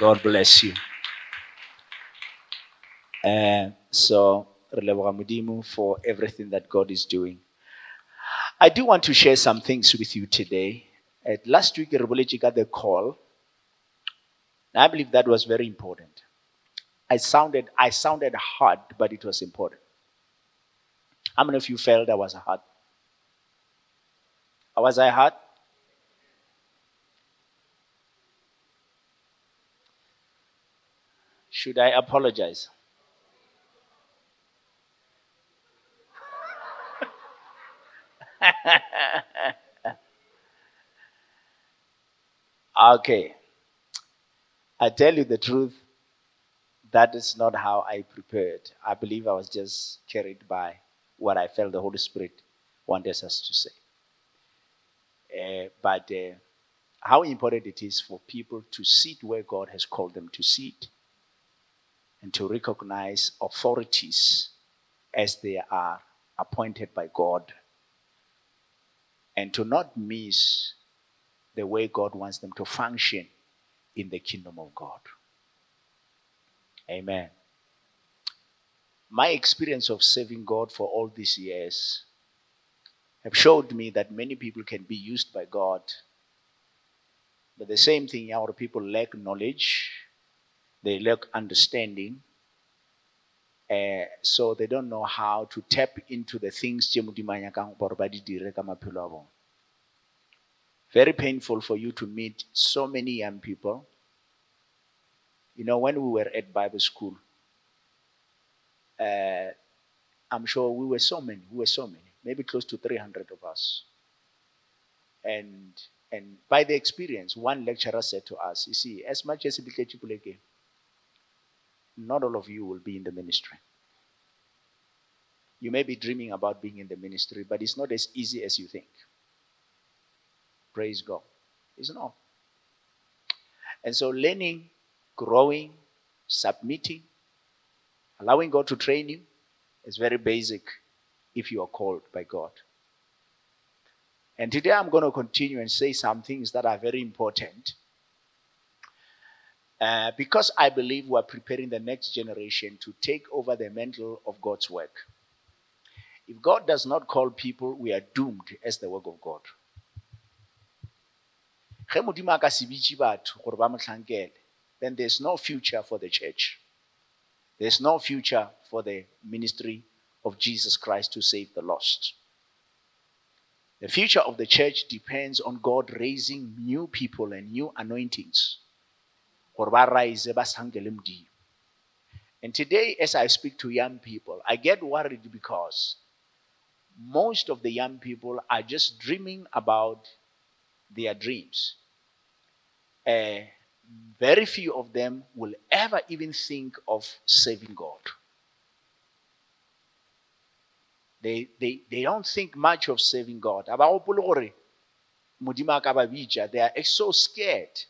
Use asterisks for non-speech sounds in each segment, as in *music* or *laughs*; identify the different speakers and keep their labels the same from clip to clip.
Speaker 1: God bless you. So, for everything that God is doing. I do want to share some things with you today. Uh, last week, Rebelechi got the call. I believe that was very important. I sounded, I sounded hard, but it was important. How many of you felt I was hard? Was I hard? Should I apologize? *laughs* okay. I tell you the truth, that is not how I prepared. I believe I was just carried by what I felt the Holy Spirit wanted us to say. Uh, but uh, how important it is for people to sit where God has called them to sit and to recognize authorities as they are appointed by God and to not miss the way God wants them to function in the kingdom of God. Amen. My experience of serving God for all these years have showed me that many people can be used by God. But the same thing, our people lack knowledge, they lack understanding, uh, so they don't know how to tap into the things very painful for you to meet so many young people. You know when we were at bible school uh, i'm sure we were so many we were so many maybe close to 300 of us. And and by the experience one lecturer said to us you see as much as it not all of you will be in the ministry. You may be dreaming about being in the ministry, but it's not as easy as you think. Praise God. It's not. And so, learning, growing, submitting, allowing God to train you is very basic if you are called by God. And today I'm going to continue and say some things that are very important uh, because I believe we're preparing the next generation to take over the mantle of God's work. If God does not call people, we are doomed as the work of God. then there's no future for the church. There's no future for the ministry of Jesus Christ to save the lost. The future of the church depends on God raising new people and new anointings and today, as I speak to young people, I get worried because most of the young people are just dreaming about their dreams. Uh, very few of them will ever even think of saving God. They, they, they don't think much of saving God. They are so scared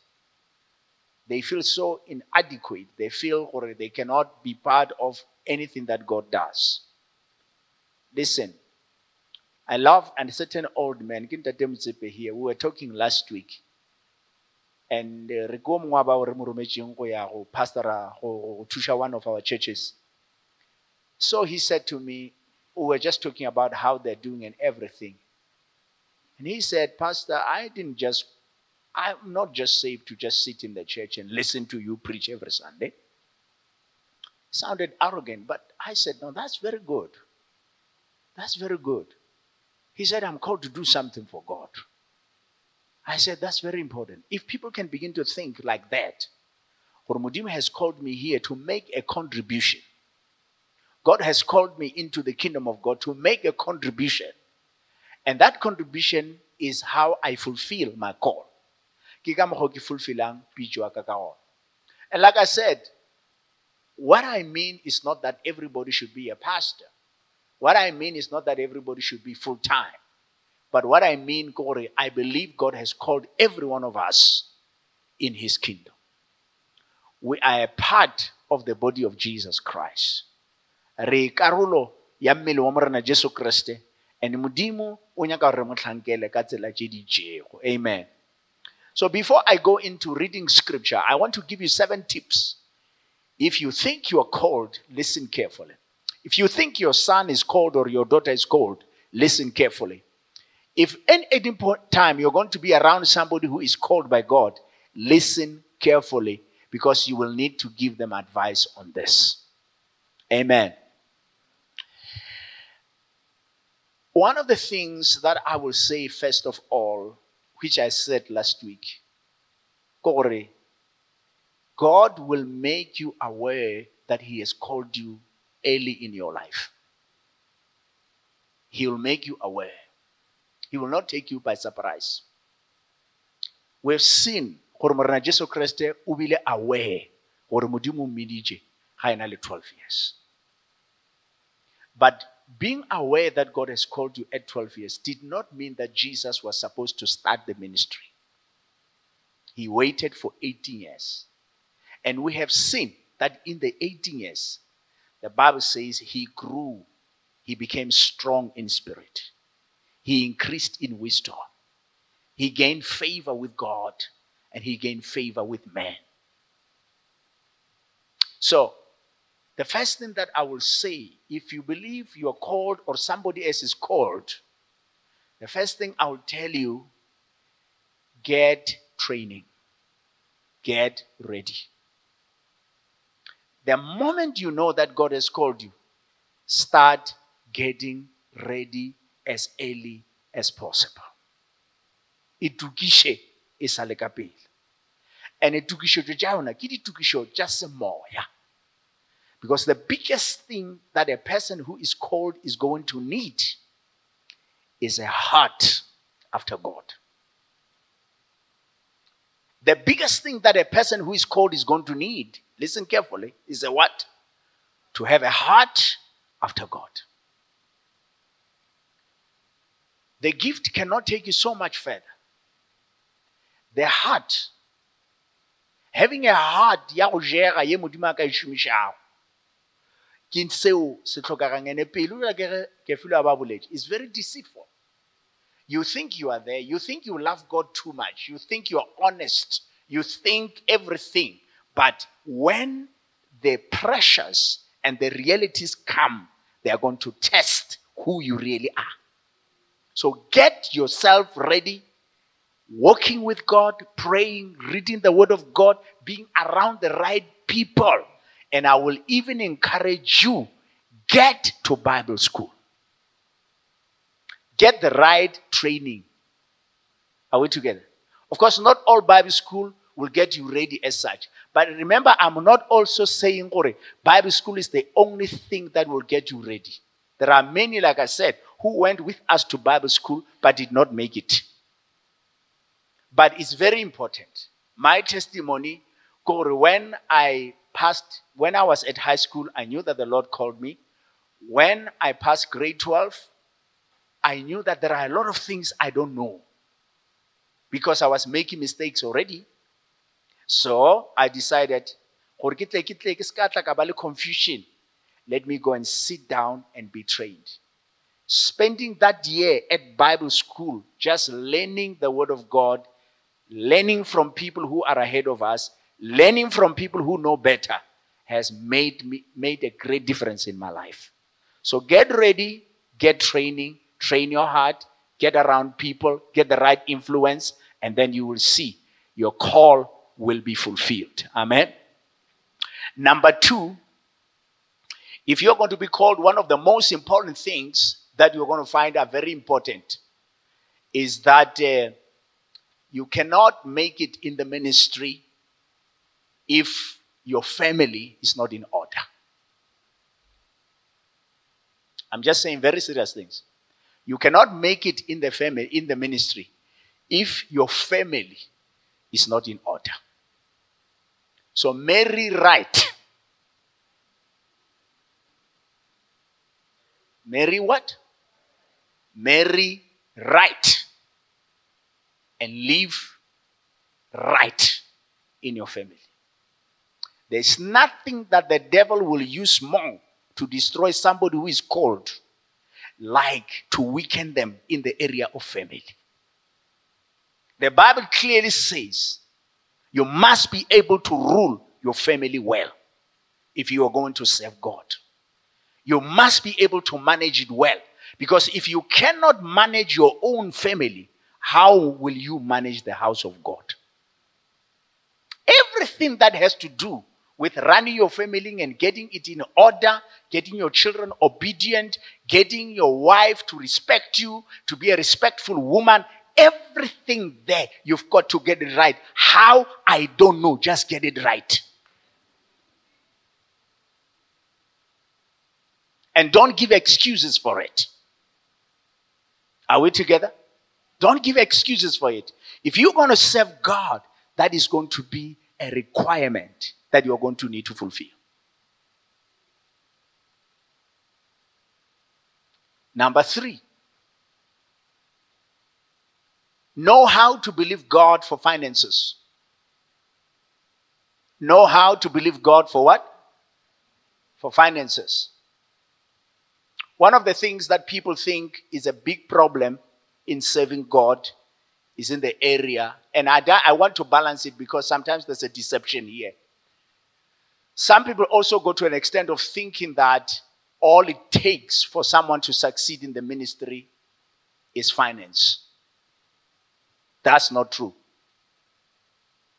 Speaker 1: they feel so inadequate. They feel or they cannot be part of anything that God does. Listen, I love and a certain old man, here, we were talking last week. And uh, re ko mongwe ba one of our churches. So he said to me, we were just talking about how they're doing and everything. And he said, Pastor, I didn't just I'm not just saved to just sit in the church and listen to you preach every Sunday. Sounded arrogant, but I said, No, that's very good. That's very good. He said, I'm called to do something for God. I said, That's very important. If people can begin to think like that, Hormudim has called me here to make a contribution. God has called me into the kingdom of God to make a contribution. And that contribution is how I fulfill my call ke ka mokgwa ke fulfillang pitso ka ka gona and like i said what i mean is not that everybody should be a pastor. What i mean is not that everybody should be full time but what i mean Corey, i believe god has called every one of us in his kingdom. We are a part of the body of jesus christ. Re karolo ya mmele wa morena jesu kreste and modimo o nyaka gore re mo tlhankele ka tsela tse di amen So before I go into reading scripture, I want to give you seven tips. If you think you are called, listen carefully. If you think your son is called or your daughter is called, listen carefully. If at any time you're going to be around somebody who is called by God, listen carefully because you will need to give them advice on this. Amen. One of the things that I will say, first of all, which I said last week, God will make you aware that He has called you early in your life. He will make you aware. He will not take you by surprise. We've seen gore jesu kreste o aware gore modimo mmeditše ga ena le 12 years but being aware that God has called you at 12 years did not mean that Jesus was supposed to start the ministry. He waited for 18 years. And we have seen that in the 18 years, the Bible says he grew, he became strong in spirit, he increased in wisdom, he gained favor with God, and he gained favor with man. So, the first thing that I will say, if you believe you are called or somebody else is called, the first thing I will tell you get training, get ready. The moment you know that God has called you, start getting ready as early as possible. Itukishe e sa le ka. And itukišetšo tša yona ke. Because the biggest thing that a person who is called is going to need is a heart after God. The biggest thing that a person who is called is going to need, listen carefully, is a what? To have a heart after God. The gift cannot take you so much further. The heart, having a heart ke seo se tlhokagang. Ene ba boletse is very deceitful. You think you are there you think you love god too much you think you're honest you think everything but when the pressures and the realities come they are going to test who you really are. So get yourself ready walking with god praying reading the word of god being around the right people and I will even encourage you get to Bible school. Get the right training. Are we together? Of course, not all Bible school will get you ready as such. But remember, I'm not also saying Bible school is the only thing that will get you ready. There are many, like I said, who went with us to Bible school but did not make it. But it's very important. My testimony, when I passed, when I was at high school, I knew that the Lord called me. When I passed grade 12, I knew that there are a lot of things I don't know because I was making mistakes already. So I decided, confusion. Let me go and sit down and be trained. Spending that year at Bible school, just learning the Word of God, learning from people who are ahead of us, learning from people who know better has made me made a great difference in my life. So get ready, get training, train your heart, get around people, get the right influence, and then you will see your call will be fulfilled. Amen. Number two, if you're going to be called, one of the most important things that you're going to find are very important is that uh, you cannot make it in the ministry if your family is not in order. I'm just saying very serious things. You cannot make it in the family, in the ministry, if your family is not in order. So marry right. Marry what? Marry right. And live right in your family. There's nothing that the devil will use more to destroy somebody who is called like to weaken them in the area of family. The Bible clearly says you must be able to rule your family well if you are going to serve God. You must be able to manage it well. Because if you cannot manage your own family, how will you manage the house of God? Everything that has to do with running your family and getting it in order, getting your children obedient, getting your wife to respect you, to be a respectful woman, everything there, you've got to get it right. How? I don't know. Just get it right. And don't give excuses for it. Are we together? Don't give excuses for it. If you're going to serve God, that is going to be a requirement that you're going to need to fulfill. Number three, know how to believe God for finances. Know how to believe God for what? For finances. One of the things that people think is a big problem in serving God is in the area, and I, I want to balance it because sometimes there's a deception here. Some people also go to an extent of thinking that all it takes for someone to succeed in the ministry is finance. That's not true.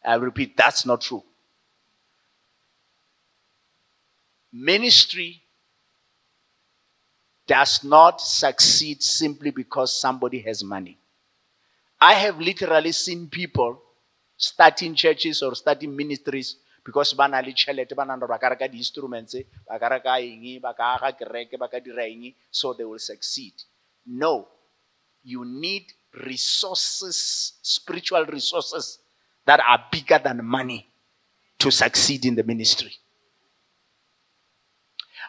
Speaker 1: I repeat, that's not true. Ministry does not succeed simply because somebody has money. I have literally seen people starting churches or starting ministries because ba na le tšhelete ba nana ba ka reka di-instruments ba ka reka eng ba ka aga kereke ba ka dira eng so they will succeed. No you need resources spiritual resources that are bigger than money to succeed in the ministry.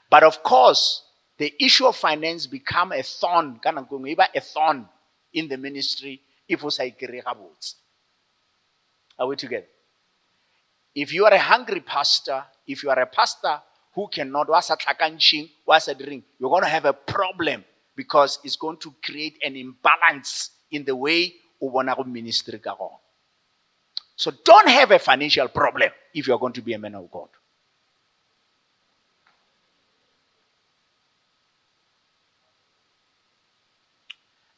Speaker 1: But of course the issue of finance become a thorn a thorn in the ministry if o sa are we together if you are a hungry pastor, if you are a pastor who cannot, what's a drink? you're going to have a problem because it's going to create an imbalance in the way of ministry So don't have a financial problem if you're going to be a man of God.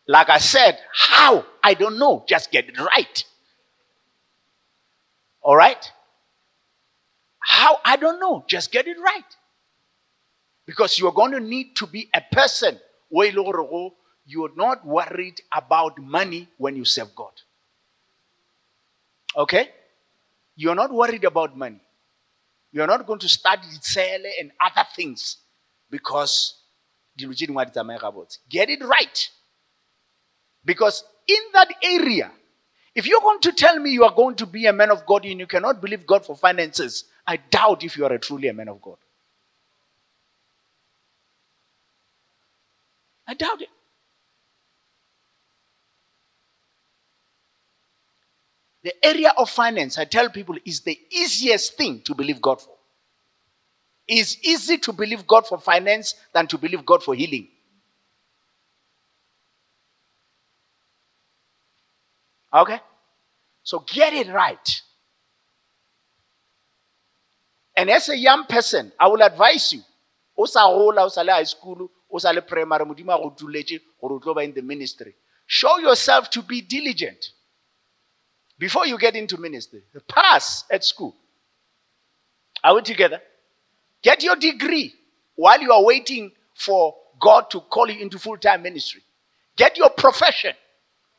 Speaker 1: Like I said, how? I don't know. Just get it right. All right? How? I don't know. Just get it right. Because you're going to need to be a person where oh, you're not worried about money when you serve God. Okay? You're not worried about money. You're not going to study sell and other things because get it right. Because in that area, if you're going to tell me you are going to be a man of God and you cannot believe God for finances, I doubt if you are a truly a man of God. I doubt it. The area of finance, I tell people, is the easiest thing to believe God for. It's easy to believe God for finance than to believe God for healing. Okay? So get it right. And as a young person, I will advise you. O sa gola, high school, o le primary, modimo in the ministry. Show yourself to be diligent. Before you get into ministry, pass at school. Are we together? Get your degree while you are waiting for God to call you into full time ministry. Get your profession.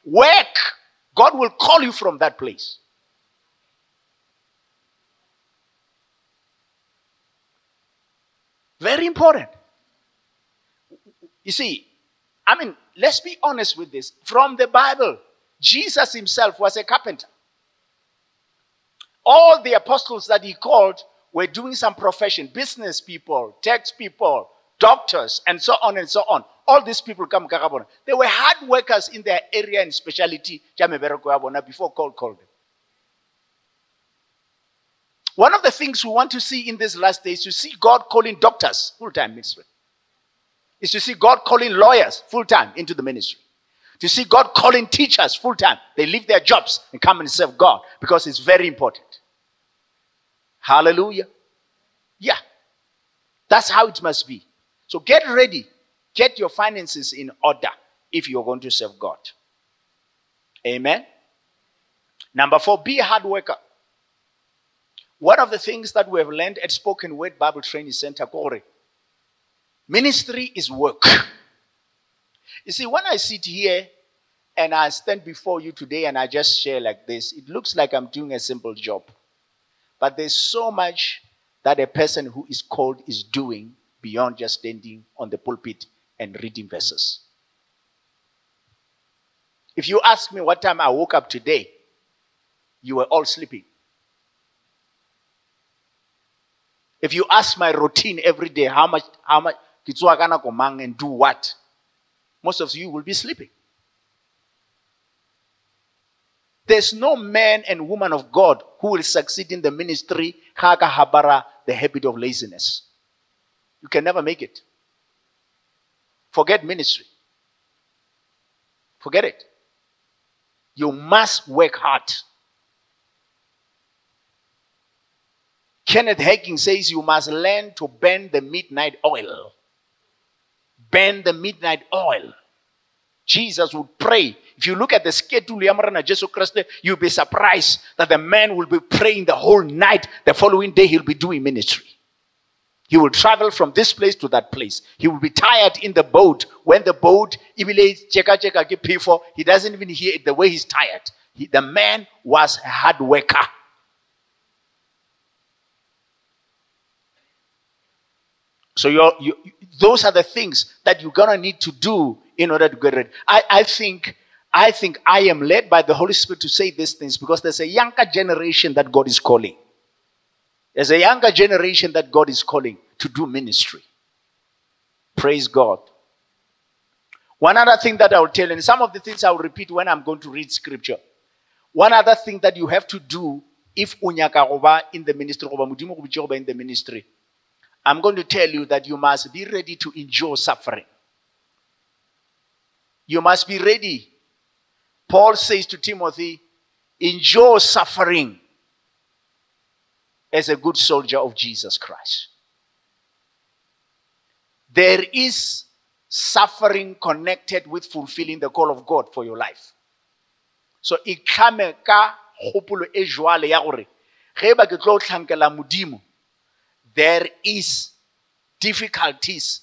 Speaker 1: Work. God will call you from that place. Very important. You see, I mean, let's be honest with this. From the Bible, Jesus himself was a carpenter. All the apostles that he called were doing some profession business people, tax people, doctors, and so on and so on. All these people come. They were hard workers in their area and specialty before God called them. One of the things we want to see in these last days is to see God calling doctors full time ministry. Is to see God calling lawyers full time into the ministry. to see God calling teachers full time? They leave their jobs and come and serve God because it's very important. Hallelujah. Yeah. That's how it must be. So get ready. Get your finances in order if you're going to serve God. Amen. Number four, be a hard worker. One of the things that we have learned at Spoken Word Bible Training Center, Kore, ministry is work. You see, when I sit here and I stand before you today and I just share like this, it looks like I'm doing a simple job. But there's so much that a person who is called is doing beyond just standing on the pulpit and reading verses. If you ask me what time I woke up today, you were all sleeping. If you ask my routine every day, how much, how much, and do what, most of you will be sleeping. There's no man and woman of God who will succeed in the ministry, habara, the habit of laziness. You can never make it. Forget ministry. Forget it. You must work hard. Kenneth Hagin says you must learn to burn the midnight oil. Burn the midnight oil. Jesus would pray. If you look at the schedule, Jesus Christ, you'll be surprised that the man will be praying the whole night. The following day, he'll be doing ministry. He will travel from this place to that place. He will be tired in the boat. When the boat, he doesn't even hear it the way he's tired. He, the man was a hard worker. So you're, you, those are the things that you're gonna need to do in order to get ready. I, I think I think I am led by the Holy Spirit to say these things because there's a younger generation that God is calling. There's a younger generation that God is calling to do ministry. Praise God. One other thing that I will tell you, and some of the things I will repeat when I'm going to read scripture. One other thing that you have to do if unyaka in the ministry, in the ministry, I'm going to tell you that you must be ready to endure suffering. You must be ready. Paul says to Timothy, endure suffering as a good soldier of Jesus Christ. There is suffering connected with fulfilling the call of God for your life. So ikhame ka kgopolo e ya gore ge ba ke tlo tlhankela modimo there is difficulties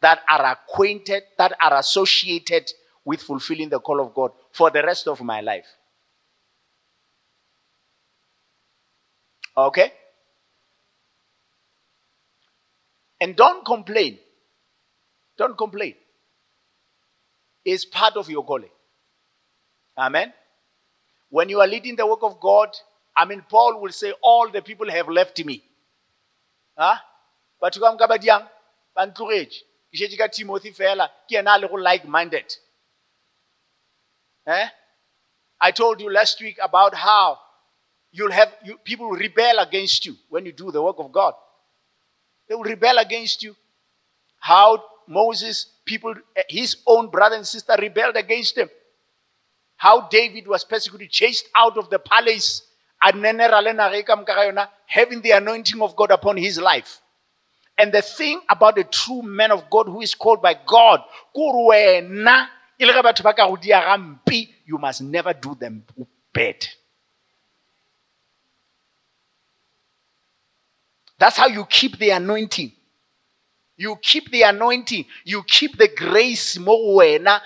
Speaker 1: that are acquainted, that are associated with fulfilling the call of God for the rest of my life. Okay? And don't complain. Don't complain. It's part of your calling. Amen. When you are leading the work of God, I mean, Paul will say, All the people have left me. Batho ka moka ba diang ba ntlogetse. Ke šetse ka timothy fela ke ena a le go like minded eh? i told you last week about how you'll have you, people will rebel against you when you do the work of god. They will rebel against you. How moses people his own brother and sister rebelled against him. How david was persecuted chased out of the palace having the anointing of god upon his life and the thing about a true man of God who is called by God, you must never do them bad. That's how you keep the anointing. You keep the anointing. You keep the grace mo wena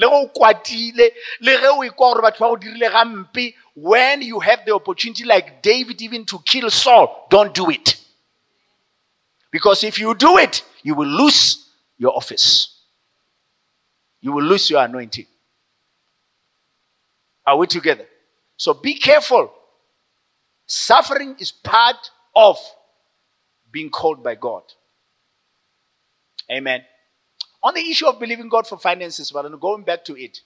Speaker 1: le go kwatile le ge o ikwa gore batho ba go dirile gampe when you have the opportunity like david even to kill saul don't do it. Because if you do it you will lose your office. You will lose your anointing. Are we together? So be careful. Suffering is part of being called by god. Amen on the issue of believing God for finances, but I'm going back to it.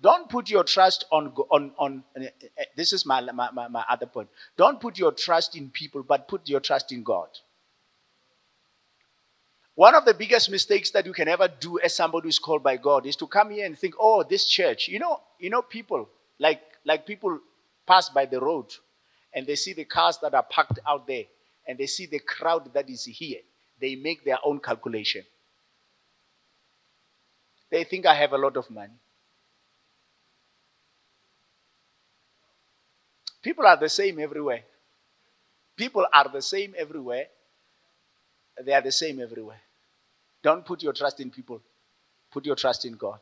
Speaker 1: Don't put your trust on, on, on uh, uh, this is my, my, my other point. Don't put your trust in people, but put your trust in God. One of the biggest mistakes that you can ever do as somebody who's called by God is to come here and think, oh, this church. You know, you know, people like like people pass by the road and they see the cars that are parked out there and they see the crowd that is here. They make their own calculation. They think I have a lot of money. People are the same everywhere. People are the same everywhere. They are the same everywhere. Don't put your trust in people. Put your trust in God.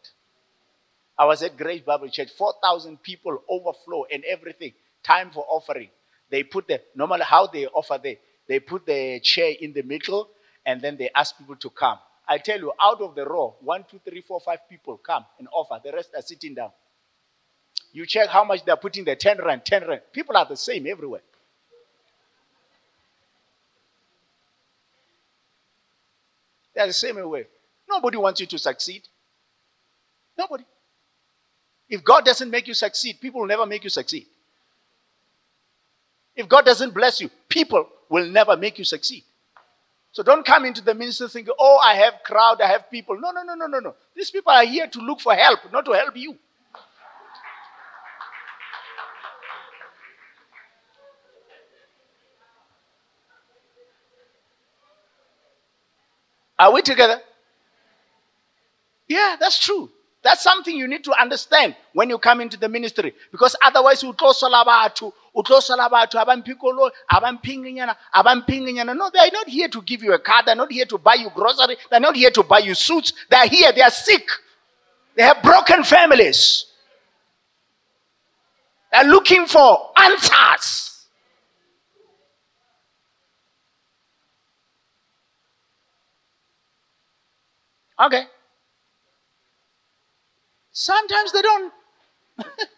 Speaker 1: I was at Grace Bible Church, 4,000 people overflow and everything. Time for offering. They put the, normally how they offer there, they put the chair in the middle and then they ask people to come. I tell you, out of the row, one, two, three, four, five people come and offer. The rest are sitting down. You check how much they're putting there 10 rand, 10 rand. People are the same everywhere. They're the same way. Nobody wants you to succeed. Nobody. If God doesn't make you succeed, people will never make you succeed. If God doesn't bless you, people will never make you succeed. So don't come into the ministry thinking, oh, I have crowd, I have people. No, no, no, no, no, no. These people are here to look for help, not to help you. Are we together? Yeah, that's true. That's something you need to understand when you come into the ministry. Because otherwise, you utlosola batho, utlosola batho, abampikolo, abampinginyana, abampinginyana. No, they are not here to give you a car. They're not here to buy you grocery. They're not here to buy you suits. They're here. They are sick. They have broken families. They're looking for answers. Okay. Sometimes they don't, *laughs*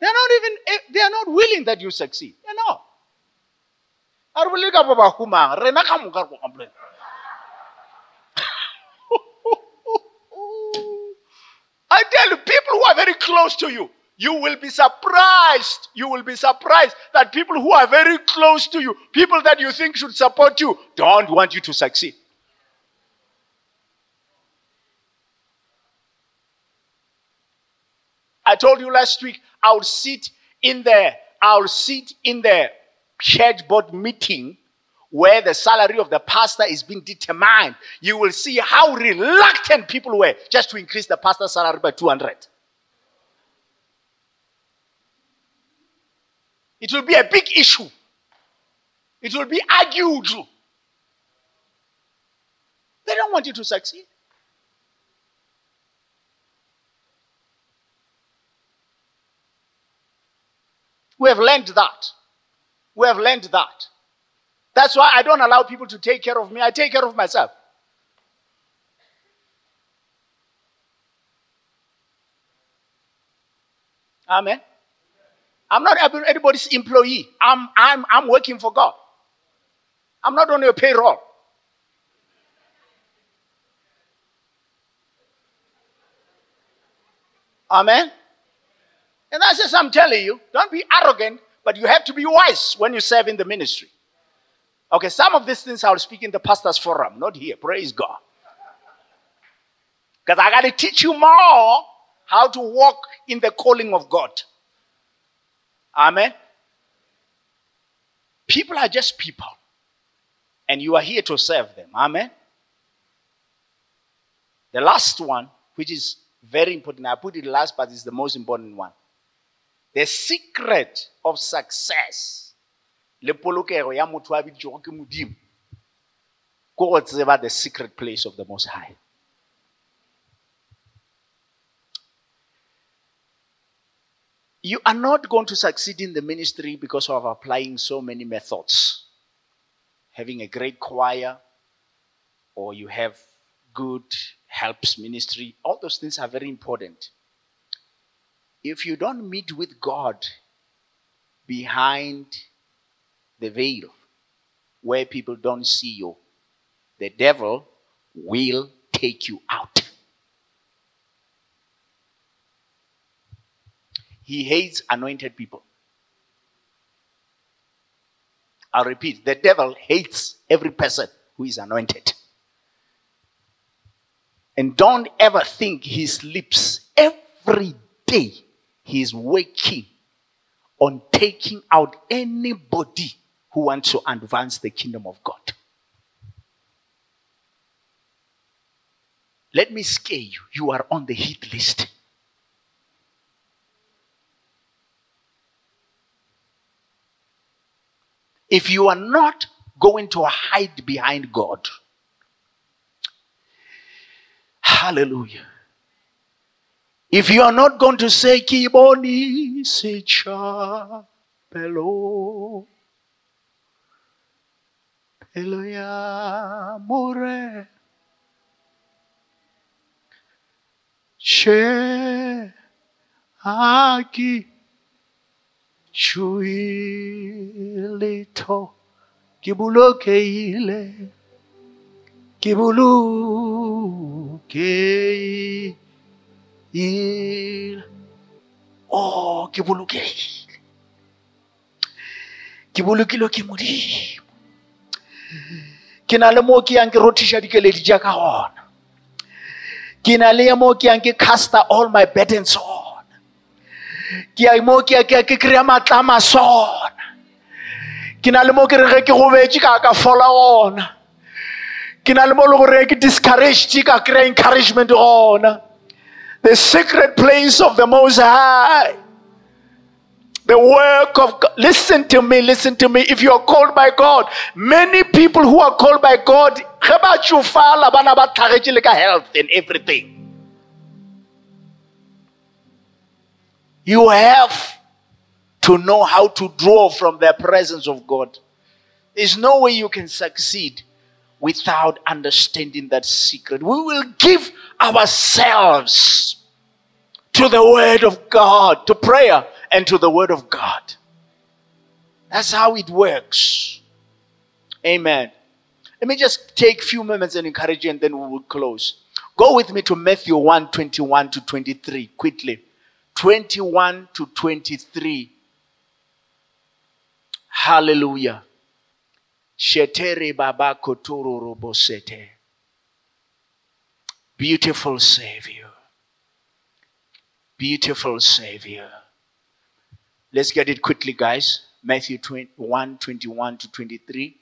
Speaker 1: they're not even, eh, they are not willing that you succeed. They're not. *laughs* I tell you, people who are very close to you, you will be surprised. You will be surprised that people who are very close to you, people that you think should support you, don't want you to succeed. I told you last week, I'll sit in there. I'll sit in the church board meeting where the salary of the pastor is being determined. You will see how reluctant people were just to increase the pastor's salary by 200. It will be a big issue. It will be argued. They don't want you to succeed. We have learned that. We have learned that. That's why I don't allow people to take care of me. I take care of myself. Amen. I'm not anybody's employee. I'm, I'm, I'm working for God. I'm not on your payroll. Amen. And that's just I'm telling you. Don't be arrogant, but you have to be wise when you serve in the ministry. Okay, some of these things I'll speak in the pastor's forum, not here. Praise God. Because I got to teach you more how to walk in the calling of God. Amen. People are just people. And you are here to serve them. Amen. The last one, which is very important, I put it last, but it's the most important one. The secret of success le polokego ya motho a biditšego ke modimo go tseba the secret place of the most high. You are not going to succeed in the ministry because of applying so many methods having a great choir or you have good helps ministry. All those things are very important if you don't meet with God behind the veil where people don't see you, the devil will take you out. He hates anointed people. I'll repeat the devil hates every person who is anointed. And don't ever think he sleeps. Every day he is working on taking out anybody who wants to advance the kingdom of God. Let me scare you. You are on the hit list. If you are not going to hide behind God, hallelujah. If you are not going to say, Kiboni Secha Pelo. Peloya More. She Aki Chuilito Kibulokeile Kibulukeile il oh ke bolokegile ke bolokilwe ke modimo ke na le mo ke yang ke rothiša dikeledi tša ka gona ke na le mo ke yang ke caster all my burdens on. Ke ya mo ke ke ke kry-a matla a masona ke na le mo ke re ge ke gobetse ka ka fola gona ke na le mo le gore ke discouraged ka kry-a encouragement gona the secret place of the Most High. The work of God. Listen to me, listen to me. If you are called by God, many people who are called by God, you fall about health and everything. You have to know how to draw from the presence of God. There's no way you can succeed without understanding that secret. We will give ourselves to the Word of God, to prayer and to the Word of God. That's how it works. Amen. Let me just take a few moments and encourage you, and then we will close. Go with me to Matthew 1 21 to 23 quickly. 21 to 23. Hallelujah. Shetere Baba Kotoro Robosete. Beautiful Savior. Beautiful Savior. Let's get it quickly, guys. Matthew 21 21 to 23.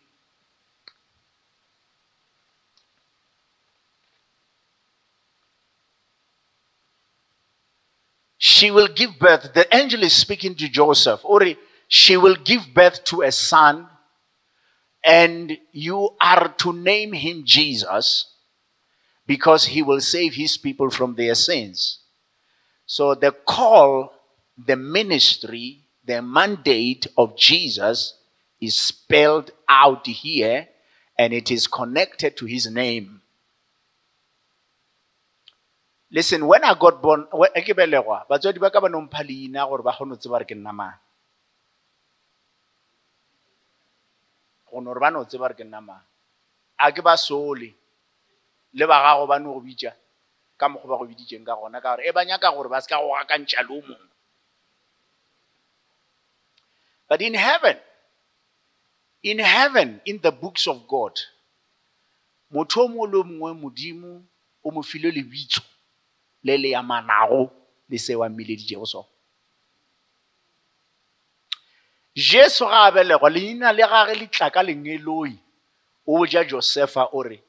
Speaker 1: She will give birth. The angel is speaking to Joseph. Or she will give birth to a son, and you are to name him Jesus because he will save his people from their sins. So the call, the ministry, the mandate of Jesus is spelled out here and it is connected to his name. Listen, when I got born, ke belegwa, batswadi ba ka ba nompha leina gore ba kgone go tseba re ke nna mang. Go no re ba no tseba re ke nna mang. A ke ba sole le ba gago ba no go bitša ka mokgwa ba go biditseng ka gona ka gore e ba nyaka gore ba se ka go gakantšha le o mongwe. But in heaven, in heaven, in the books of God, motho o mongwe le o mongwe modimo o mo file lebitso le le yamanago le se wa mmileditšego sona jesu ga a leina le gage le tla ka lengeloi o boja josefa o re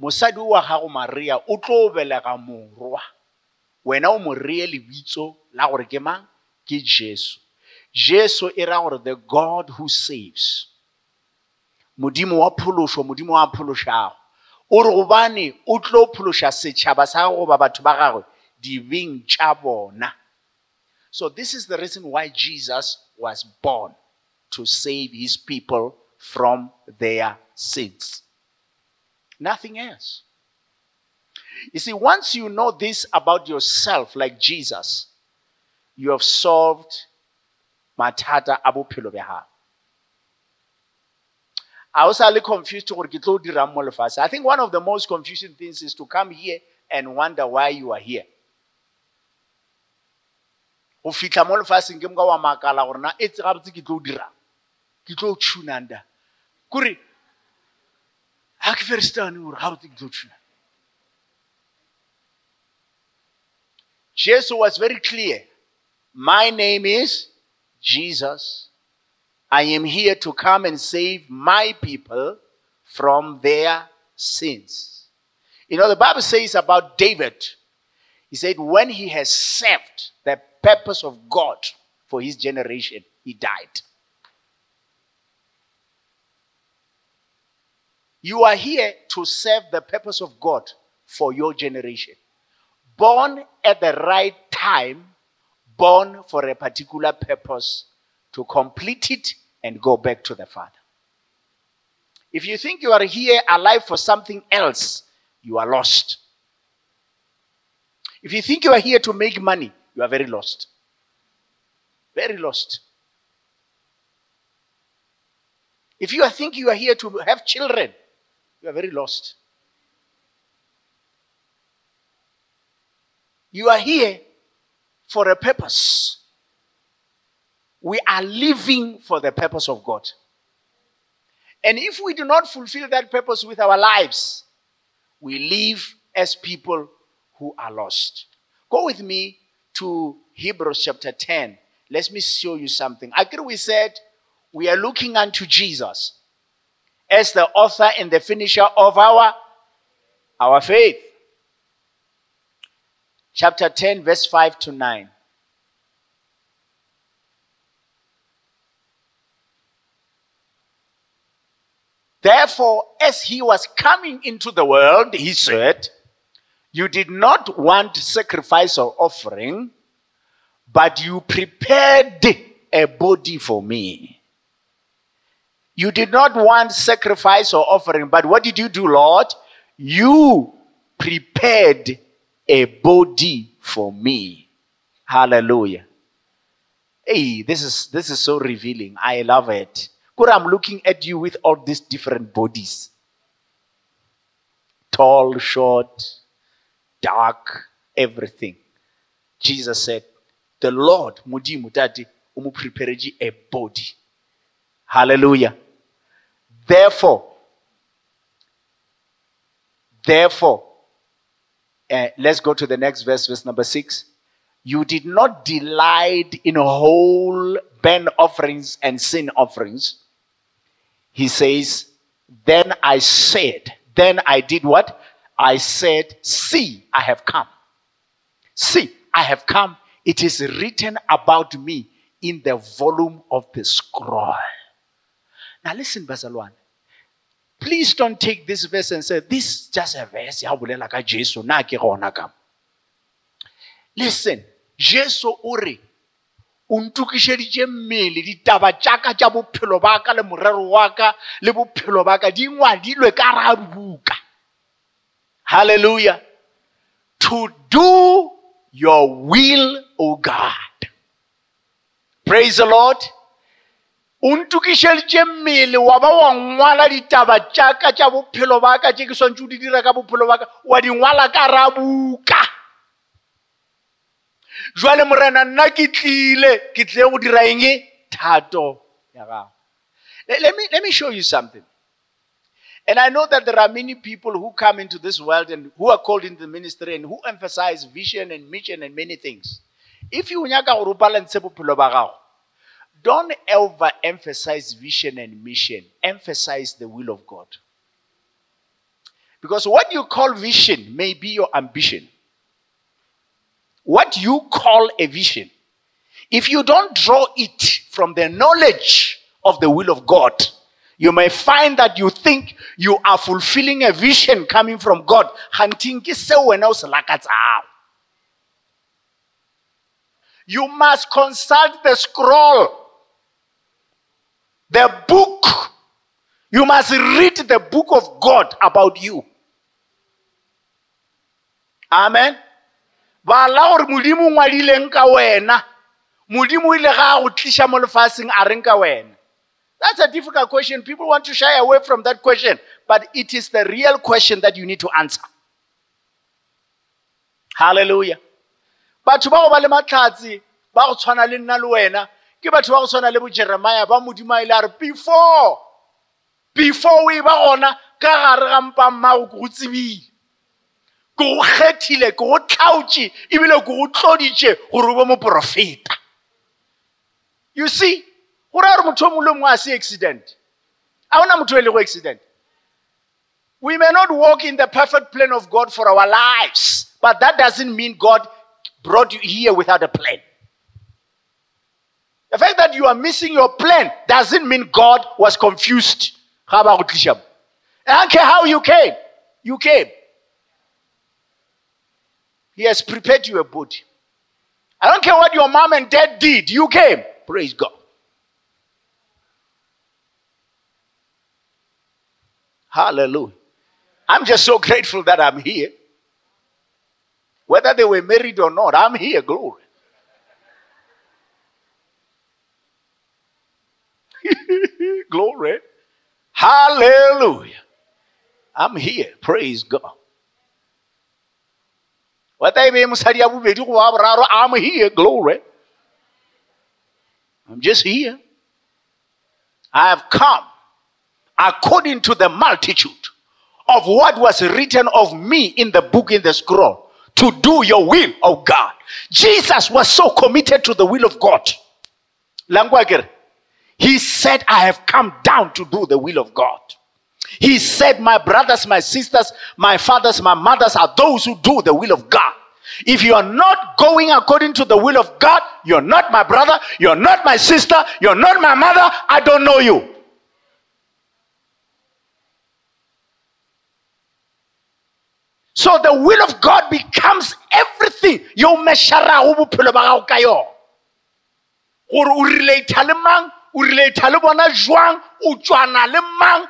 Speaker 1: mosadi wa gago maria o tlo belega morwa. Wena o mo lebitso la gore ke mang? Ke jesu. Jesu e gore the god who saves. Modimo wa phološo modimo wa phološago. O re gobane o tlo phološa setšhaba sa gago goba batho ba gagwe dibeng tša bona. So this is the reason why jesus was born to save his people from their sins nothing else. You see once you know this about yourself like jesus you have solved mathata a bophelo bja gago. I was a little confused to what I think one of the most confusing things is to come here and wonder why you are here. go fitlha mo lefatsheng ke moka wa makala gore na etse gabotse ke tlo o dirang? Ke tlo o tunanda kore ga ke ferestane gore gabotse ke tlo o tuna Jesus was very clear. My name is Jesus. I am here to come and save my people from their sins. You know, the Bible says about David, he said, when he has served the purpose of God for his generation, he died. You are here to serve the purpose of God for your generation. Born at the right time, born for a particular purpose to complete it and go back to the Father. If you think you are here alive for something else, you are lost. If you think you are here to make money, you are very lost. Very lost. If you think you are here to have children, you are very lost. You are here for a purpose. We are living for the purpose of God. And if we do not fulfill that purpose with our lives, we live as people who are lost. Go with me to Hebrews chapter 10. Let me show you something. Agree we said we are looking unto Jesus as the author and the finisher of our, our faith. Chapter 10, verse 5 to 9. Therefore, as he was coming into the world, he said, You did not want sacrifice or offering, but you prepared a body for me. You did not want sacrifice or offering, but what did you do, Lord? You prepared a body for me. Hallelujah. Hey, this is this is so revealing. I love it. Good, I'm looking at you with all these different bodies. Tall, short, dark, everything. Jesus said, The Lord, Mudimu umu prepareji a body. Hallelujah. Therefore, therefore, uh, let's go to the next verse, verse number six. You did not delight in whole burnt offerings and sin offerings. He says, Then I said, then I did what? I said, See, I have come. See, I have come. It is written about me in the volume of the scroll. Now listen, Bazalwan. Please don't take this verse and say, This is just a verse. Listen, Jesu uri o ntokišeditše mmele ditaba tšaka tša bophelo ba ka le morero wa ka le bophelo ba ka di ngwadilwe ka ra buka. Hallelujah. To do your will o god. Praise the lord o ntokišeditše mmele wa ba wa ngwala ditaba tšaka tša bophelo ba ka tše ke swantse o di dira ka bophelo ba ka wa di ngwala ka ra buka jwale morena nna ke tlile ke tlile go dira eng? Thato ya gago. Let me, let me show you something. And i know that there are many people who come into this world and who are called into the ministry and who emphasize vision and mission and many things. If you nyaka gore o balance bophelo ba gago don't ever emphasize vision and mission. Emphasize the will of god. Because what you call vision may be your ambition. What you call a vision, if you don't draw it from the knowledge of the will of God, you may find that you think you are fulfilling a vision coming from God. You must consult the scroll, the book. You must read the book of God about you. Amen. bala gore modimo o ngwadileng ka wena modimo o ile ga go mo a reng ka wena that's a difficult question people want to shy away from that question but it is the real question that you need to answer hallelujah batho ba go ba le matlhatsi ba go tshwana le nna le wena ke batho ba go tshwana le bojeremia ba modimo a ile a re before before o e ba gona ka gare ga mpa mmago ke go tsebile. Ke go kgethile ke go tlhaotše ebile ke go tloditše gore o be moprofeta. You see go raya gore motho o mongwe le mongwe a se accident. A gona motho e le go accident. We may not walk in the perfect plan of god for our lives but that doesn't mean god brought you here without a plan the fact that you are missing your plan doesn't mean god was confused go tliša. I don't care how you came you came he has prepared you a body I don't care what your mom and dad did. You came. Praise God. Hallelujah. I'm just so grateful that I'm here. Whether they were married or not, I'm here. Glory. Glory. Hallelujah. I'm here. Praise God. Whether I be mosadi ya bobedi go I'm here. Glory. I'm just here. I have come according to the multitude of what was written of me in the book in the scroll to do your will, of God. Jesus was so committed to the will of God. Langwagere. He said, I have come down to do the will of God. He said, My brothers, my sisters, my fathers, my mothers are those who do the will of God. If you are not going according to the will of God, you're not my brother, you're not my sister, you're not my mother, I don't know you. So the will of God becomes everything. Yo mesharago bophelo ba gago ka yona. Gore o relate o le bona jwang, o tswana le mang,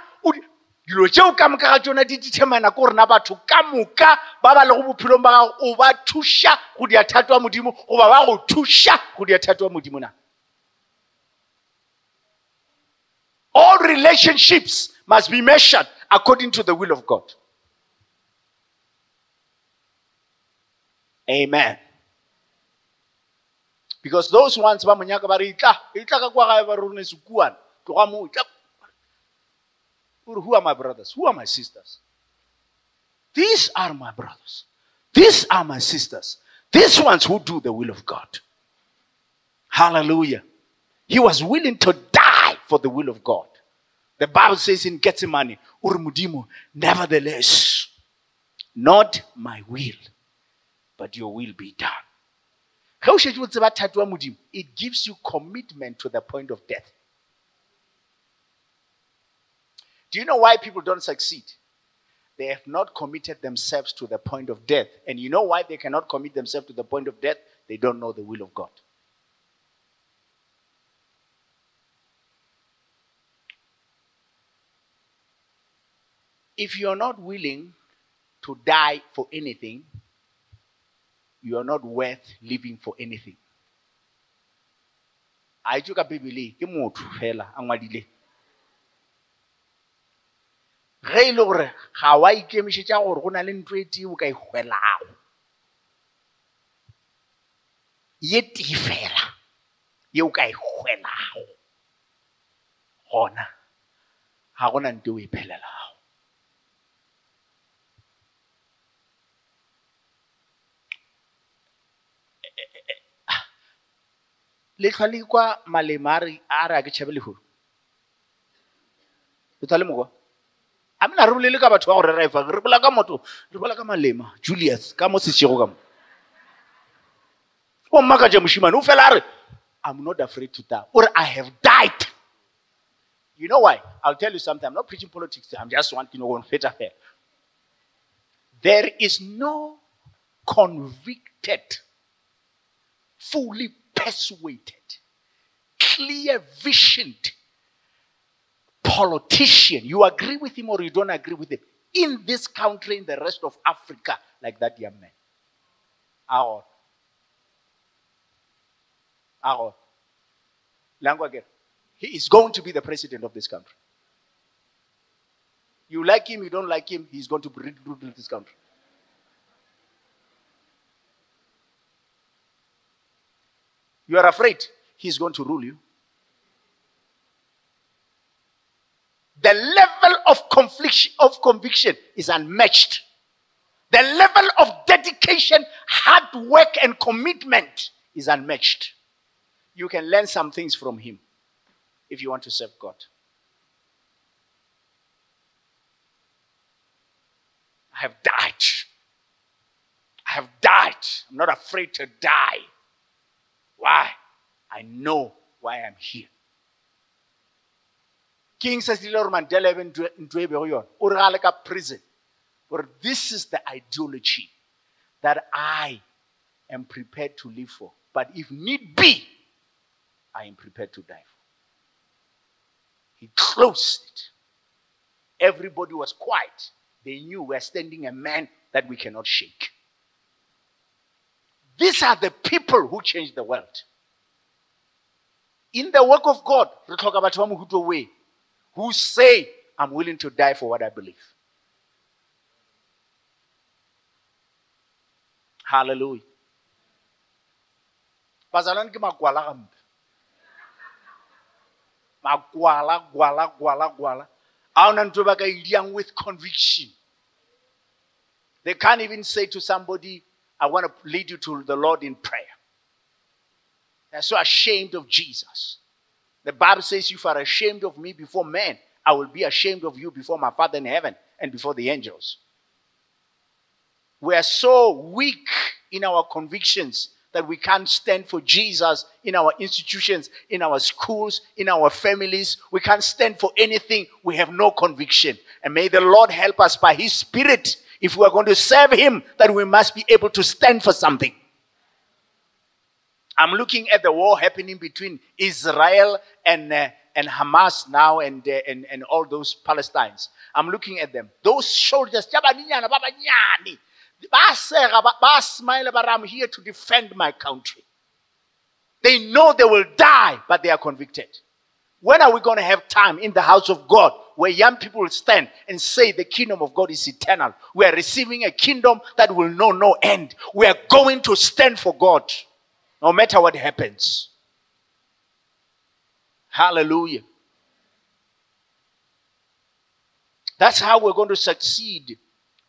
Speaker 1: dilo tšeo ka moka ga tsona di determina ko rena batho ka moka ba ba bophelong ba gago o ba thuša go dia modimo goba ba go thuša go dia modimo na? All relationships must be measured according to the will of god. Amen because those ones ba monyaka ba re itla itla ka kwa gae ba rone sekuana tloga moo itla who are my brothers? Who are my sisters? These are my brothers. These are my sisters. These ones who do the will of God. Hallelujah. He was willing to die for the will of God. The Bible says in Gethsemane, "Uri Modimo, nevertheless, not my will, but your will be done. It gives you commitment to the point of death. Do you know why people don't succeed? They have not committed themselves to the point of death. And you know why they cannot commit themselves to the point of death? They don't know the will of God. If you're not willing to die for anything, you are not worth living for anything. a itse ka bebele ke motho fela a ngwadile ge e le gore ga wa ikemišetša gore go na le ntho e tee o ka e hwelago. Ye tee fela ye o ka e hwelago. Gona ga gona nto o e phelelago letlhwa le kwa malema a re a ke tšhabe lehodu letlhwa le mokwa a mena re bolele ka batho ba go rera efa re bola ka motho re bola ka malema julius ka mo setšego ka mo. O mmakatša mošimane o fela a re i'm not afraid to die. Or i have died. You know why? I'll tell you something. I'm not preaching politics. I'm just wanting to go feta fair there is no convicted fully persuaded clear visioned politician, you agree with him or you don't agree with him, in this country, in the rest of Africa, like that young man. Our. Our. Langwager. He is going to be the president of this country. You like him, you don't like him, he's going to rule this country. You are afraid he's going to rule you. the level of conviction, of conviction is unmatched. The level of dedication, hard work, and commitment is unmatched. You can learn some things from him if you want to serve God. I have died. I have died. I'm not afraid to die. Why? I know why I'm here. King says, Mandela into prison. Or this is the ideology that I am prepared to live for. But if need be, I am prepared to die for. He closed it. Everybody was quiet. They knew we're standing a man that we cannot shake. These are the people who change the world. In the work of God, we talk about way who say, I'm willing to die for what I believe. Hallelujah. bazalwane ke makwala gampe makwala gwala gwala gwala a ona ba ka with conviction they can't even say to somebody i want to lead you to the lord in prayer they're so ashamed of jesus the bible says if you are ashamed of me before men i will be ashamed of you before my father in heaven and before the angels we are so weak in our convictions that we can't stand for Jesus in our institutions, in our schools, in our families. We can't stand for anything. We have no conviction. And may the Lord help us by His Spirit, if we are going to serve Him, that we must be able to stand for something. I'm looking at the war happening between Israel and, uh, and Hamas now and, uh, and, and all those Palestinians. I'm looking at them. Those soldiers, I'm here to defend my country. They know they will die, but they are convicted. When are we going to have time in the house of God where young people will stand and say the kingdom of God is eternal? We are receiving a kingdom that will know no end. We are going to stand for God no matter what happens. Hallelujah. That's how we're going to succeed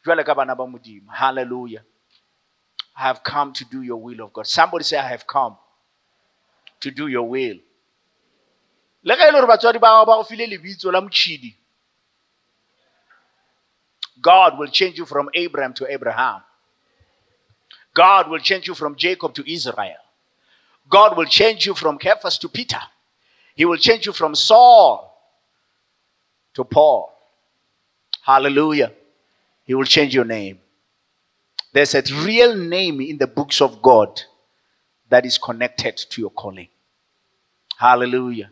Speaker 1: hallelujah i have come to do your will of god somebody say i have come to do your will le ge e le gore batswadi ba ba go file lebitso la motšhidi god will change you from abram to abraham god will change you from jacob to israel god will change you from Cephas to peter he will change you from saul to paul hallelujah he will change your name. There's a real name in the books of God that is connected to your calling. Hallelujah.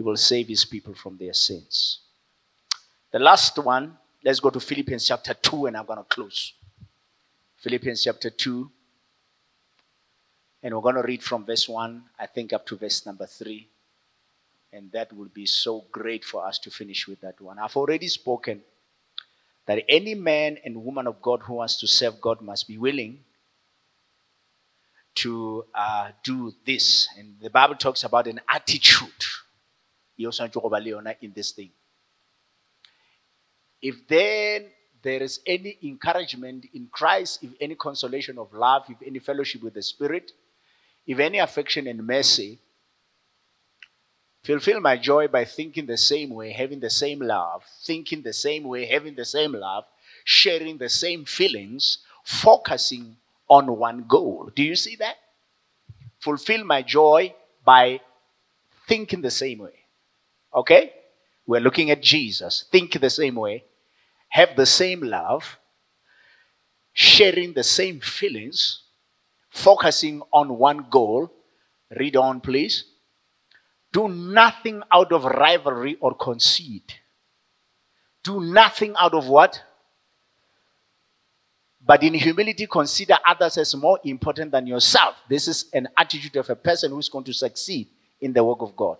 Speaker 1: He will save his people from their sins. The last one, let's go to Philippians chapter 2, and I'm going to close. Philippians chapter 2. And we're going to read from verse 1, I think, up to verse number 3. And that will be so great for us to finish with that one. I've already spoken that any man and woman of God who wants to serve God must be willing to uh, do this. And the Bible talks about an attitude in this thing. If then there is any encouragement in Christ, if any consolation of love, if any fellowship with the Spirit, if any affection and mercy, Fulfill my joy by thinking the same way, having the same love, thinking the same way, having the same love, sharing the same feelings, focusing on one goal. Do you see that? Fulfill my joy by thinking the same way. Okay? We're looking at Jesus. Think the same way, have the same love, sharing the same feelings, focusing on one goal. Read on, please. Do nothing out of rivalry or conceit. Do nothing out of what? But in humility, consider others as more important than yourself. This is an attitude of a person who's going to succeed in the work of God.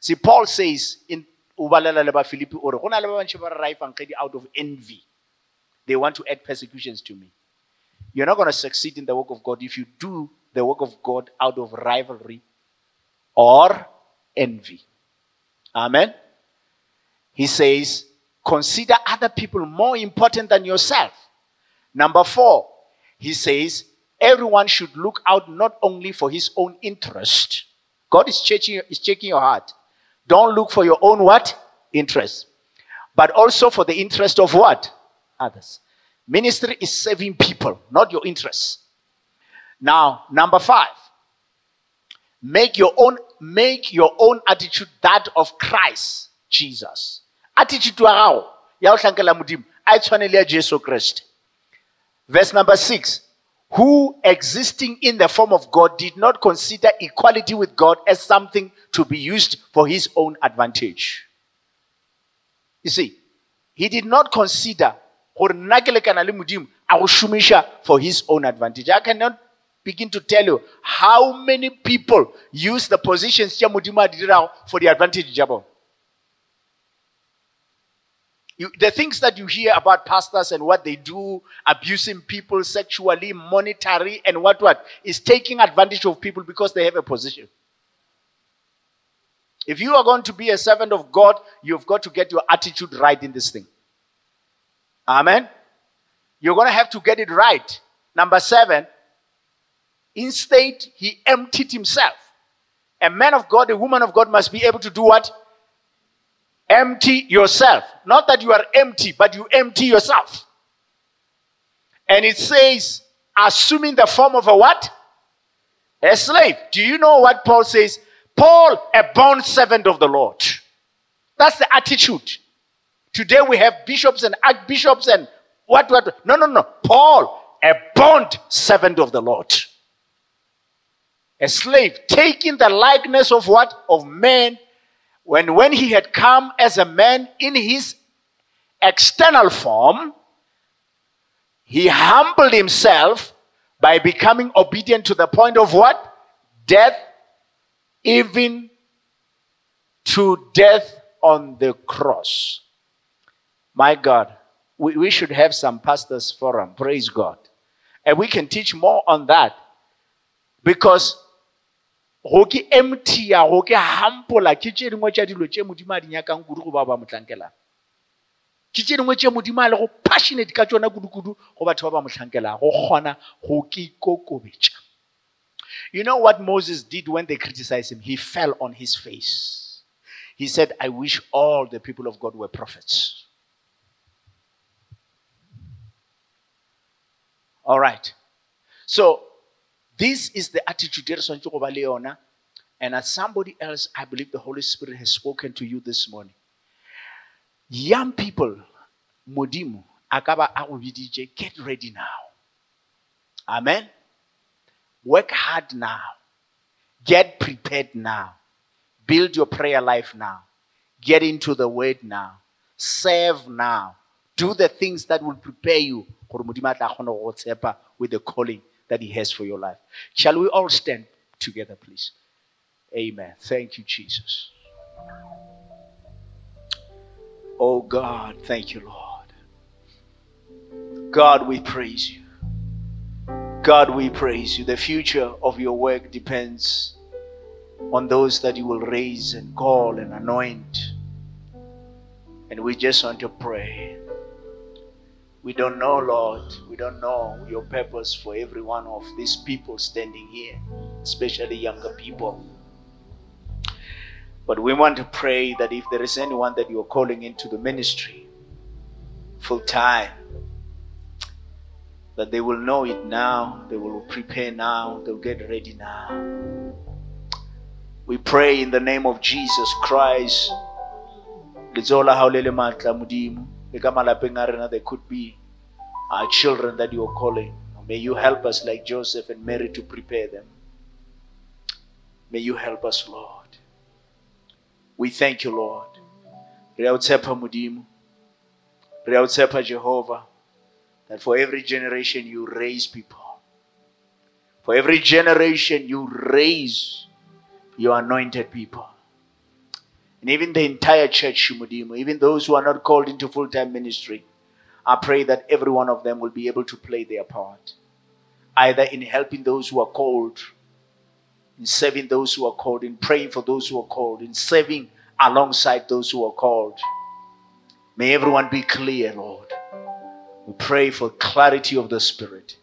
Speaker 1: See, Paul says in Ubalela leba Philippi ore, "Go na le ba bantši ba re raifang kgedi out of envy. They want to add persecutions to me. You're not going to succeed in the work of God if you do the work of God out of rivalry or envy. Amen. He says, consider other people more important than yourself. Number four, he says, everyone should look out not only for his own interest. God is checking, is checking your heart. Don't look for your own what? Interest. But also for the interest of what? Others. Ministry is serving people, not your interests. Now, number five, make your own make your own attitude that of Christ Jesus. Attitude ya go hlankela modimo a e tshwane le ya Jesu Christ. Verse number 6 who existing in the form of God did not consider equality with God as something to be used for his own advantage. You see, he did not consider for his own advantage. I cannot begin to tell you how many people use the positions for the advantage. You, the things that you hear about pastors and what they do, abusing people sexually, monetary, and what what, is taking advantage of people because they have a position. If you are going to be a servant of God, you've got to get your attitude right in this thing. Amen. You're going to have to get it right. Number seven, instead, he emptied himself. A man of God, a woman of God must be able to do what? Empty yourself. Not that you are empty, but you empty yourself. And it says, assuming the form of a what? A slave. Do you know what Paul says? Paul, a bond servant of the Lord. That's the attitude. Today we have bishops and archbishops and what, what? No, no, no. Paul, a bond servant of the Lord. A slave, taking the likeness of what? Of man. When, when he had come as a man in his external form, he humbled himself by becoming obedient to the point of what? Death, even to death on the cross. My God, we, we should have some pastors forum. Praise God. And we can teach more on that. Because go ke ya go ke hampola. Ke tše dingwe tša dilo tše modimo a di nyakang kudu go ba motlankelang ke tše dingwe tše modimo a le go passionate ka tšona kudu-kudu go batho ba ba go kgona go ke ikokobetša. You know what moses did when they criticized him? He fell on his face. He said i wish all the people of god were prophets. All right. So this is the attitude and as somebody else, I believe the Holy Spirit has spoken to you this morning. Young people, Modimu, Akaba DJ, get ready now. Amen. Work hard now. Get prepared now. Build your prayer life now. Get into the word now. Serve now. Do the things that will prepare you with the calling that He has for your life. Shall we all stand together, please? Amen. Thank you, Jesus. Oh God, thank you, Lord. God, we praise you. God, we praise you. The future of your work depends on those that you will raise and call and anoint. And we just want to pray we don't know, Lord. We don't know your purpose for every one of these people standing here, especially younger people. But we want to pray that if there is anyone that you are calling into the ministry full time, that they will know it now, they will prepare now, they'll get ready now. We pray in the name of Jesus Christ. There could be our children that you are calling. May you help us, like Joseph and Mary, to prepare them. May you help us, Lord. We thank you, Lord. Re a o tshepa modimo. Re a o that for every generation you raise people. For every generation you raise your anointed people. And even the entire church, Shumudimu, even those who are not called into full time ministry, I pray that every one of them will be able to play their part, either in helping those who are called, in serving those who are called, in praying for those who are called, in serving alongside those who are called. May everyone be clear, Lord. We pray for clarity of the Spirit,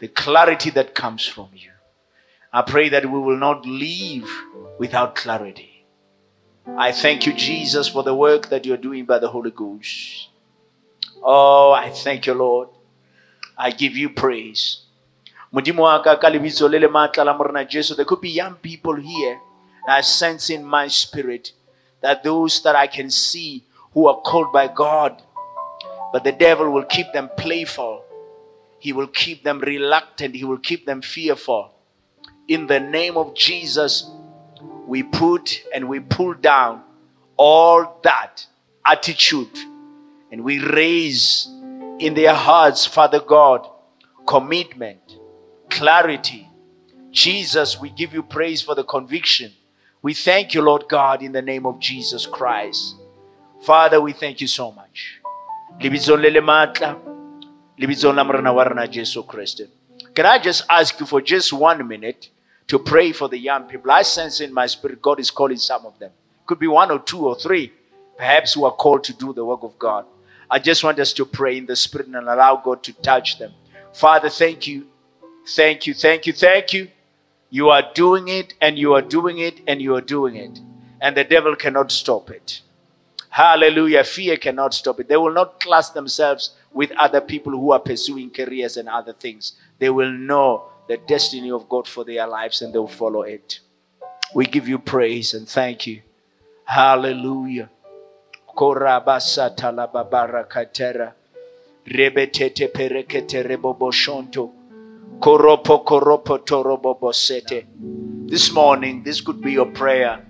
Speaker 1: the clarity that comes from you. I pray that we will not leave without clarity. I thank you, Jesus, for the work that you're doing by the Holy Ghost. Oh, I thank you, Lord. I give you praise. There could be young people here. I sense in my spirit that those that I can see who are called by God, but the devil will keep them playful. He will keep them reluctant. He will keep them fearful. In the name of Jesus, we put and we pull down all that attitude and we raise in their hearts, Father God, commitment, clarity. Jesus, we give you praise for the conviction. We thank you, Lord God, in the name of Jesus Christ. Father, we thank you so much. Kriste. Can I just ask you for just one minute to pray for the young people? I sense in my spirit God is calling some of them. Could be one or two or three, perhaps, who are called to do the work of God. I just want us to pray in the spirit and allow God to touch them. Father, thank you. Thank you. Thank you. Thank you. You are doing it and you are doing it and you are doing it. And the devil cannot stop it. Hallelujah. Fear cannot stop it. They will not class themselves with other people who are pursuing careers and other things. They will know the destiny of God for their lives and they will follow it. We give you praise and thank you. Hallelujah. Korabasata la babarakatera. Rebetete perekete reboboshonto. Koropo koropo torobobosete. This morning, this could be your prayer.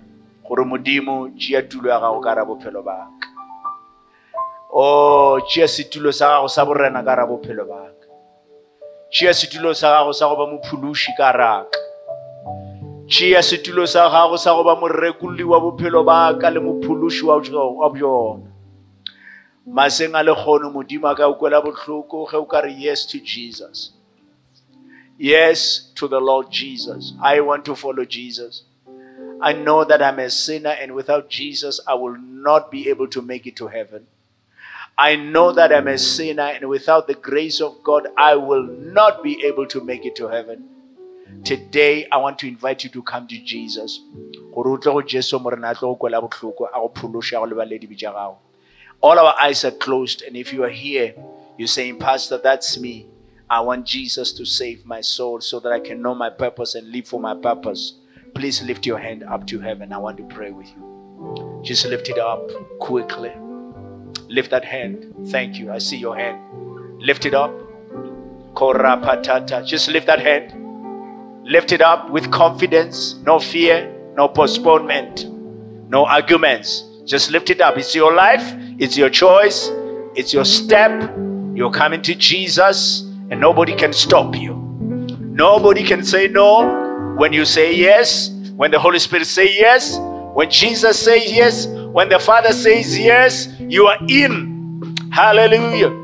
Speaker 1: Gore modimo tšea tulo ya gago ka ra bophelo baka o oh, tšea setulo sa gago sa borena ka ra baka tšea setulo sa gago sa go ba mophološi ka raka tšea setulo sa gago sa go ba morekolli wa bophelo baka le mophološi wa bjona maseng a lekgono modimo a ka o kwela bohloko ge o ka re yes to jesus yes to the lord jesus i want to follow jesus I know that I'm a sinner, and without Jesus, I will not be able to make it to heaven. I know that I'm a sinner, and without the grace of God, I will not be able to make it to heaven. Today, I want to invite you to come to Jesus. Gore o tle go Jesu a tlo go kwela botlhoko, a go phološe, a go gago. All our eyes are closed, and if you are here, you're saying, Pastor, that's me. I want Jesus to save my soul so that I can know my purpose and live for my purpose. Please lift your hand up to heaven. I want to pray with you. Just lift it up quickly. Lift that hand. Thank you. I see your hand. Lift it up. Just lift that hand. Lift it up with confidence, no fear, no postponement, no arguments. Just lift it up. It's your life, it's your choice, it's your step. You're coming to Jesus, and nobody can stop you. Nobody can say no when you say yes, when the Holy Spirit say yes, when Jesus says yes, when the Father says yes, you are in. Hallelujah.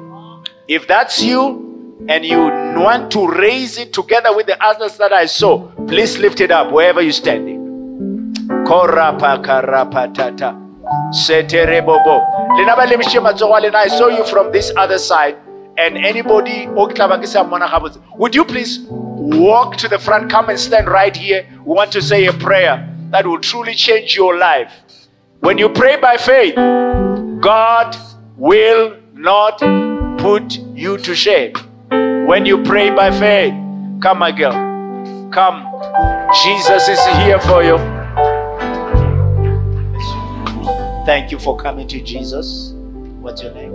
Speaker 1: If that's you and you want to raise it together with the others that I saw, please lift it up wherever you're standing. I saw you from this other side. And anybody, would you please walk to the front, come and stand right here. We want to say a prayer that will truly change your life. When you pray by faith, God will not put you to shame. When you pray by faith, come, my girl, come. Jesus is here for you. Thank you for coming to Jesus. What's your name?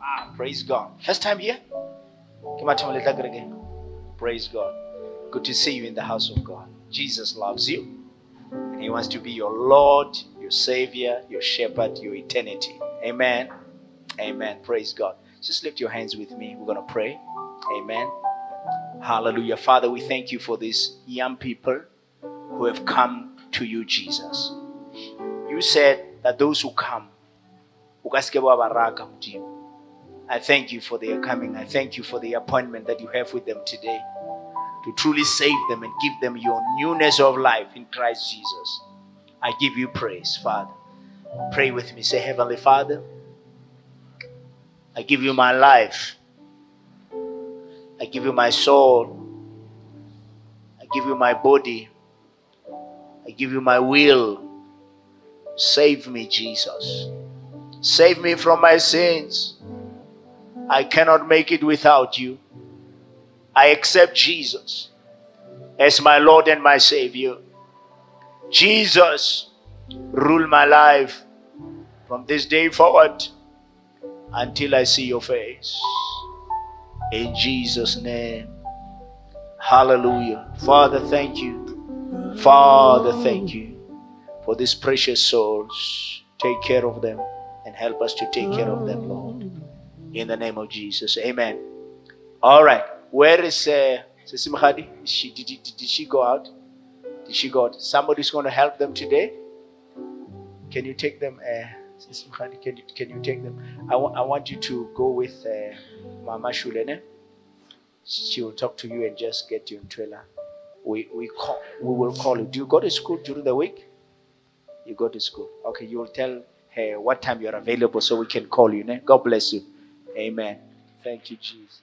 Speaker 1: Ah, praise God. First time here? Praise God. Good to see you in the house of God. Jesus loves you. And He wants to be your Lord, your Savior, your Shepherd, your eternity. Amen. Amen. Praise God. Just lift your hands with me. We're going to pray. Amen. Hallelujah. Father, we thank you for these young people who have come to you, Jesus. You said that those who come. I thank you for their coming. I thank you for the appointment that you have with them today to truly save them and give them your newness of life in Christ Jesus. I give you praise, Father. Pray with me. Say, Heavenly Father, I give you my life. I give you my soul. I give you my body. I give you my will. Save me, Jesus. Save me from my sins. I cannot make it without you. I accept Jesus as my Lord and my Savior. Jesus, rule my life from this day forward until I see your face. In Jesus' name. Hallelujah. Father, thank you. Father, thank you for these precious souls. Take care of them and help us to take care of them, Lord. In the name of Jesus. Amen. All right. Where is uh, Sisi Mahadi? She, did, did, did she go out? Did she go out? Somebody's going to help them today? Can you take them? Uh, Sisi Mahadi, can you, can you take them? I, wa- I want you to go with uh, Mama Shulene. She will talk to you and just get you in trailer. We, we, call, we will call you. Do you go to school during the week? You go to school. Okay, you will tell her what time you're available so we can call you. Ne? God bless you. Amen. Thank you, Jesus.